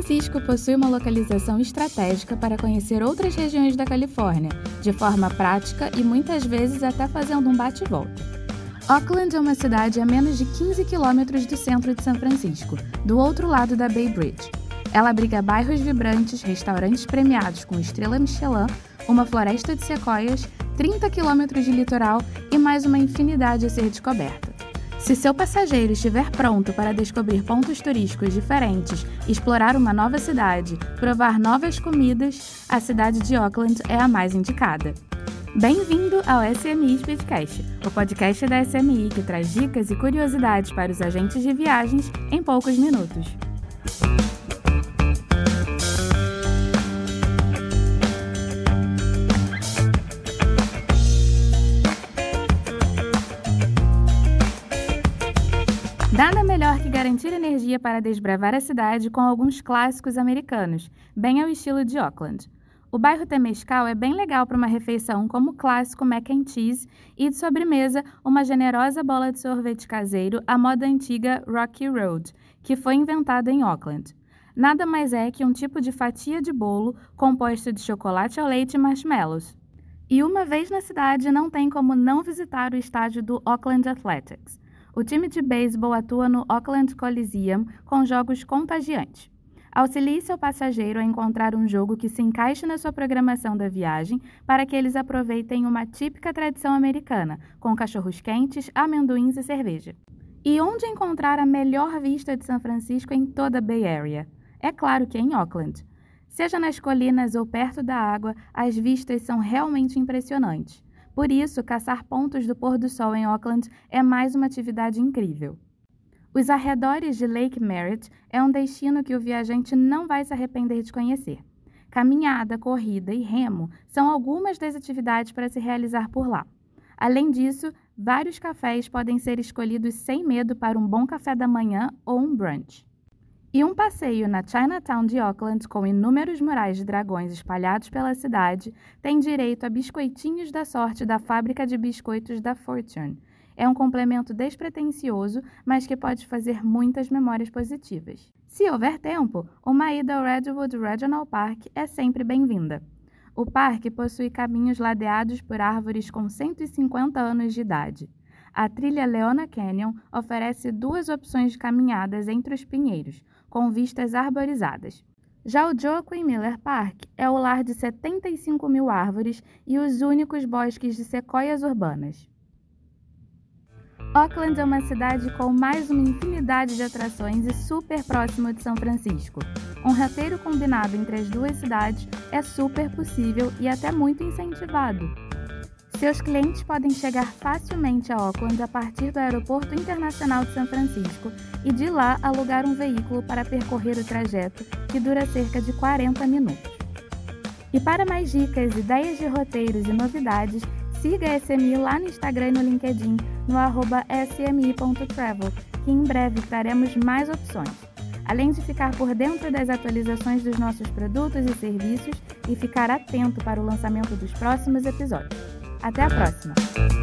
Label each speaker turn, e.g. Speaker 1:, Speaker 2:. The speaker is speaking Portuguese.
Speaker 1: Francisco possui uma localização estratégica para conhecer outras regiões da Califórnia, de forma prática e muitas vezes até fazendo um bate-volta. Oakland é uma cidade a menos de 15 quilômetros do centro de São Francisco, do outro lado da Bay Bridge. Ela abriga bairros vibrantes, restaurantes premiados com estrela Michelin, uma floresta de sequoias, 30 quilômetros de litoral e mais uma infinidade a ser descoberta. Se seu passageiro estiver pronto para descobrir pontos turísticos diferentes, explorar uma nova cidade, provar novas comidas, a cidade de Auckland é a mais indicada. Bem-vindo ao SMI Speedcast, o podcast da SMI que traz dicas e curiosidades para os agentes de viagens em poucos minutos. Nada melhor que garantir energia para desbravar a cidade com alguns clássicos americanos, bem ao estilo de Auckland. O bairro Temescal é bem legal para uma refeição como o clássico mac and cheese e de sobremesa uma generosa bola de sorvete caseiro à moda antiga Rocky Road, que foi inventada em Auckland. Nada mais é que um tipo de fatia de bolo composto de chocolate ao leite e marshmallows. E uma vez na cidade não tem como não visitar o estádio do Auckland Athletics. O time de beisebol atua no Auckland Coliseum com jogos contagiantes. Auxilie seu passageiro a encontrar um jogo que se encaixe na sua programação da viagem para que eles aproveitem uma típica tradição americana, com cachorros quentes, amendoins e cerveja. E onde encontrar a melhor vista de São Francisco em toda a Bay Area? É claro que é em Auckland. Seja nas colinas ou perto da água, as vistas são realmente impressionantes. Por isso, caçar pontos do pôr do sol em Auckland é mais uma atividade incrível. Os arredores de Lake Merritt é um destino que o viajante não vai se arrepender de conhecer. Caminhada, corrida e remo são algumas das atividades para se realizar por lá. Além disso, vários cafés podem ser escolhidos sem medo para um bom café da manhã ou um brunch. E um passeio na Chinatown de Auckland com inúmeros murais de dragões espalhados pela cidade tem direito a biscoitinhos da sorte da fábrica de biscoitos da Fortune. É um complemento despretensioso, mas que pode fazer muitas memórias positivas. Se houver tempo, uma ida ao Redwood Regional Park é sempre bem-vinda. O parque possui caminhos ladeados por árvores com 150 anos de idade. A trilha Leona Canyon oferece duas opções de caminhadas entre os pinheiros, com vistas arborizadas. Já o Joaquin Miller Park é o lar de 75 mil árvores e os únicos bosques de sequoias urbanas. Auckland é uma cidade com mais uma infinidade de atrações e super próximo de São Francisco. Um roteiro combinado entre as duas cidades é super possível e até muito incentivado. Seus clientes podem chegar facilmente a Auckland a partir do Aeroporto Internacional de São Francisco e de lá alugar um veículo para percorrer o trajeto, que dura cerca de 40 minutos. E para mais dicas, ideias de roteiros e novidades, siga a SMI lá no Instagram e no LinkedIn, no arroba smi.travel, que em breve traremos mais opções. Além de ficar por dentro das atualizações dos nossos produtos e serviços e ficar atento para o lançamento dos próximos episódios. Até a próxima!